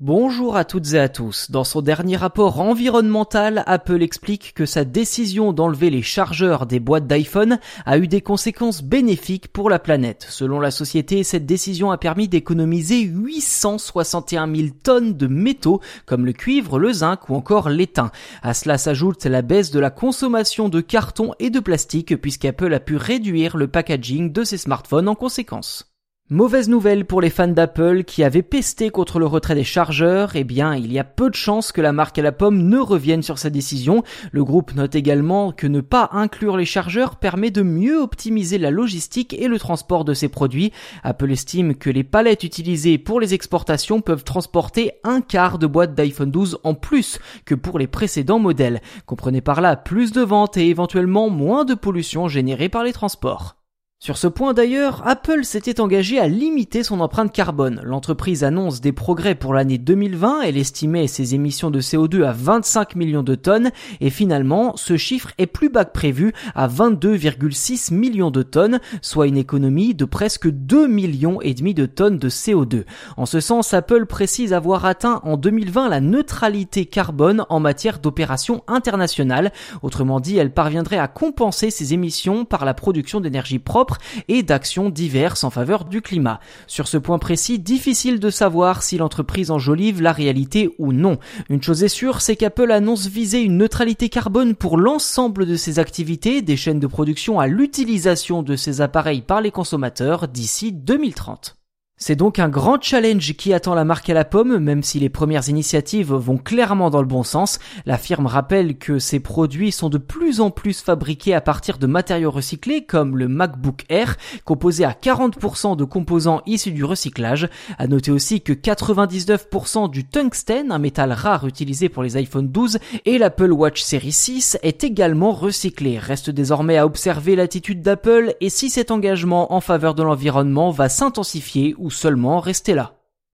Bonjour à toutes et à tous. Dans son dernier rapport environnemental, Apple explique que sa décision d'enlever les chargeurs des boîtes d'iPhone a eu des conséquences bénéfiques pour la planète. Selon la société, cette décision a permis d'économiser 861 000 tonnes de métaux comme le cuivre, le zinc ou encore l'étain. À cela s'ajoute la baisse de la consommation de carton et de plastique puisqu'Apple a pu réduire le packaging de ses smartphones en conséquence. Mauvaise nouvelle pour les fans d'Apple qui avaient pesté contre le retrait des chargeurs, eh bien il y a peu de chances que la marque à la pomme ne revienne sur sa décision. Le groupe note également que ne pas inclure les chargeurs permet de mieux optimiser la logistique et le transport de ses produits. Apple estime que les palettes utilisées pour les exportations peuvent transporter un quart de boîte d'iPhone 12 en plus que pour les précédents modèles. Comprenez par là plus de ventes et éventuellement moins de pollution générée par les transports. Sur ce point d'ailleurs, Apple s'était engagé à limiter son empreinte carbone. L'entreprise annonce des progrès pour l'année 2020, elle estimait ses émissions de CO2 à 25 millions de tonnes et finalement ce chiffre est plus bas que prévu à 22,6 millions de tonnes, soit une économie de presque 2 millions et demi de tonnes de CO2. En ce sens, Apple précise avoir atteint en 2020 la neutralité carbone en matière d'opérations internationales. Autrement dit, elle parviendrait à compenser ses émissions par la production d'énergie propre et d'actions diverses en faveur du climat. Sur ce point précis, difficile de savoir si l'entreprise enjolive la réalité ou non. Une chose est sûre, c'est qu'Apple annonce viser une neutralité carbone pour l'ensemble de ses activités, des chaînes de production à l'utilisation de ses appareils par les consommateurs d'ici 2030. C'est donc un grand challenge qui attend la marque à la pomme, même si les premières initiatives vont clairement dans le bon sens. La firme rappelle que ses produits sont de plus en plus fabriqués à partir de matériaux recyclés, comme le MacBook Air, composé à 40% de composants issus du recyclage. À noter aussi que 99% du tungstène, un métal rare utilisé pour les iPhone 12 et l'Apple Watch Series 6, est également recyclé. Reste désormais à observer l'attitude d'Apple et si cet engagement en faveur de l'environnement va s'intensifier ou seulement rester là.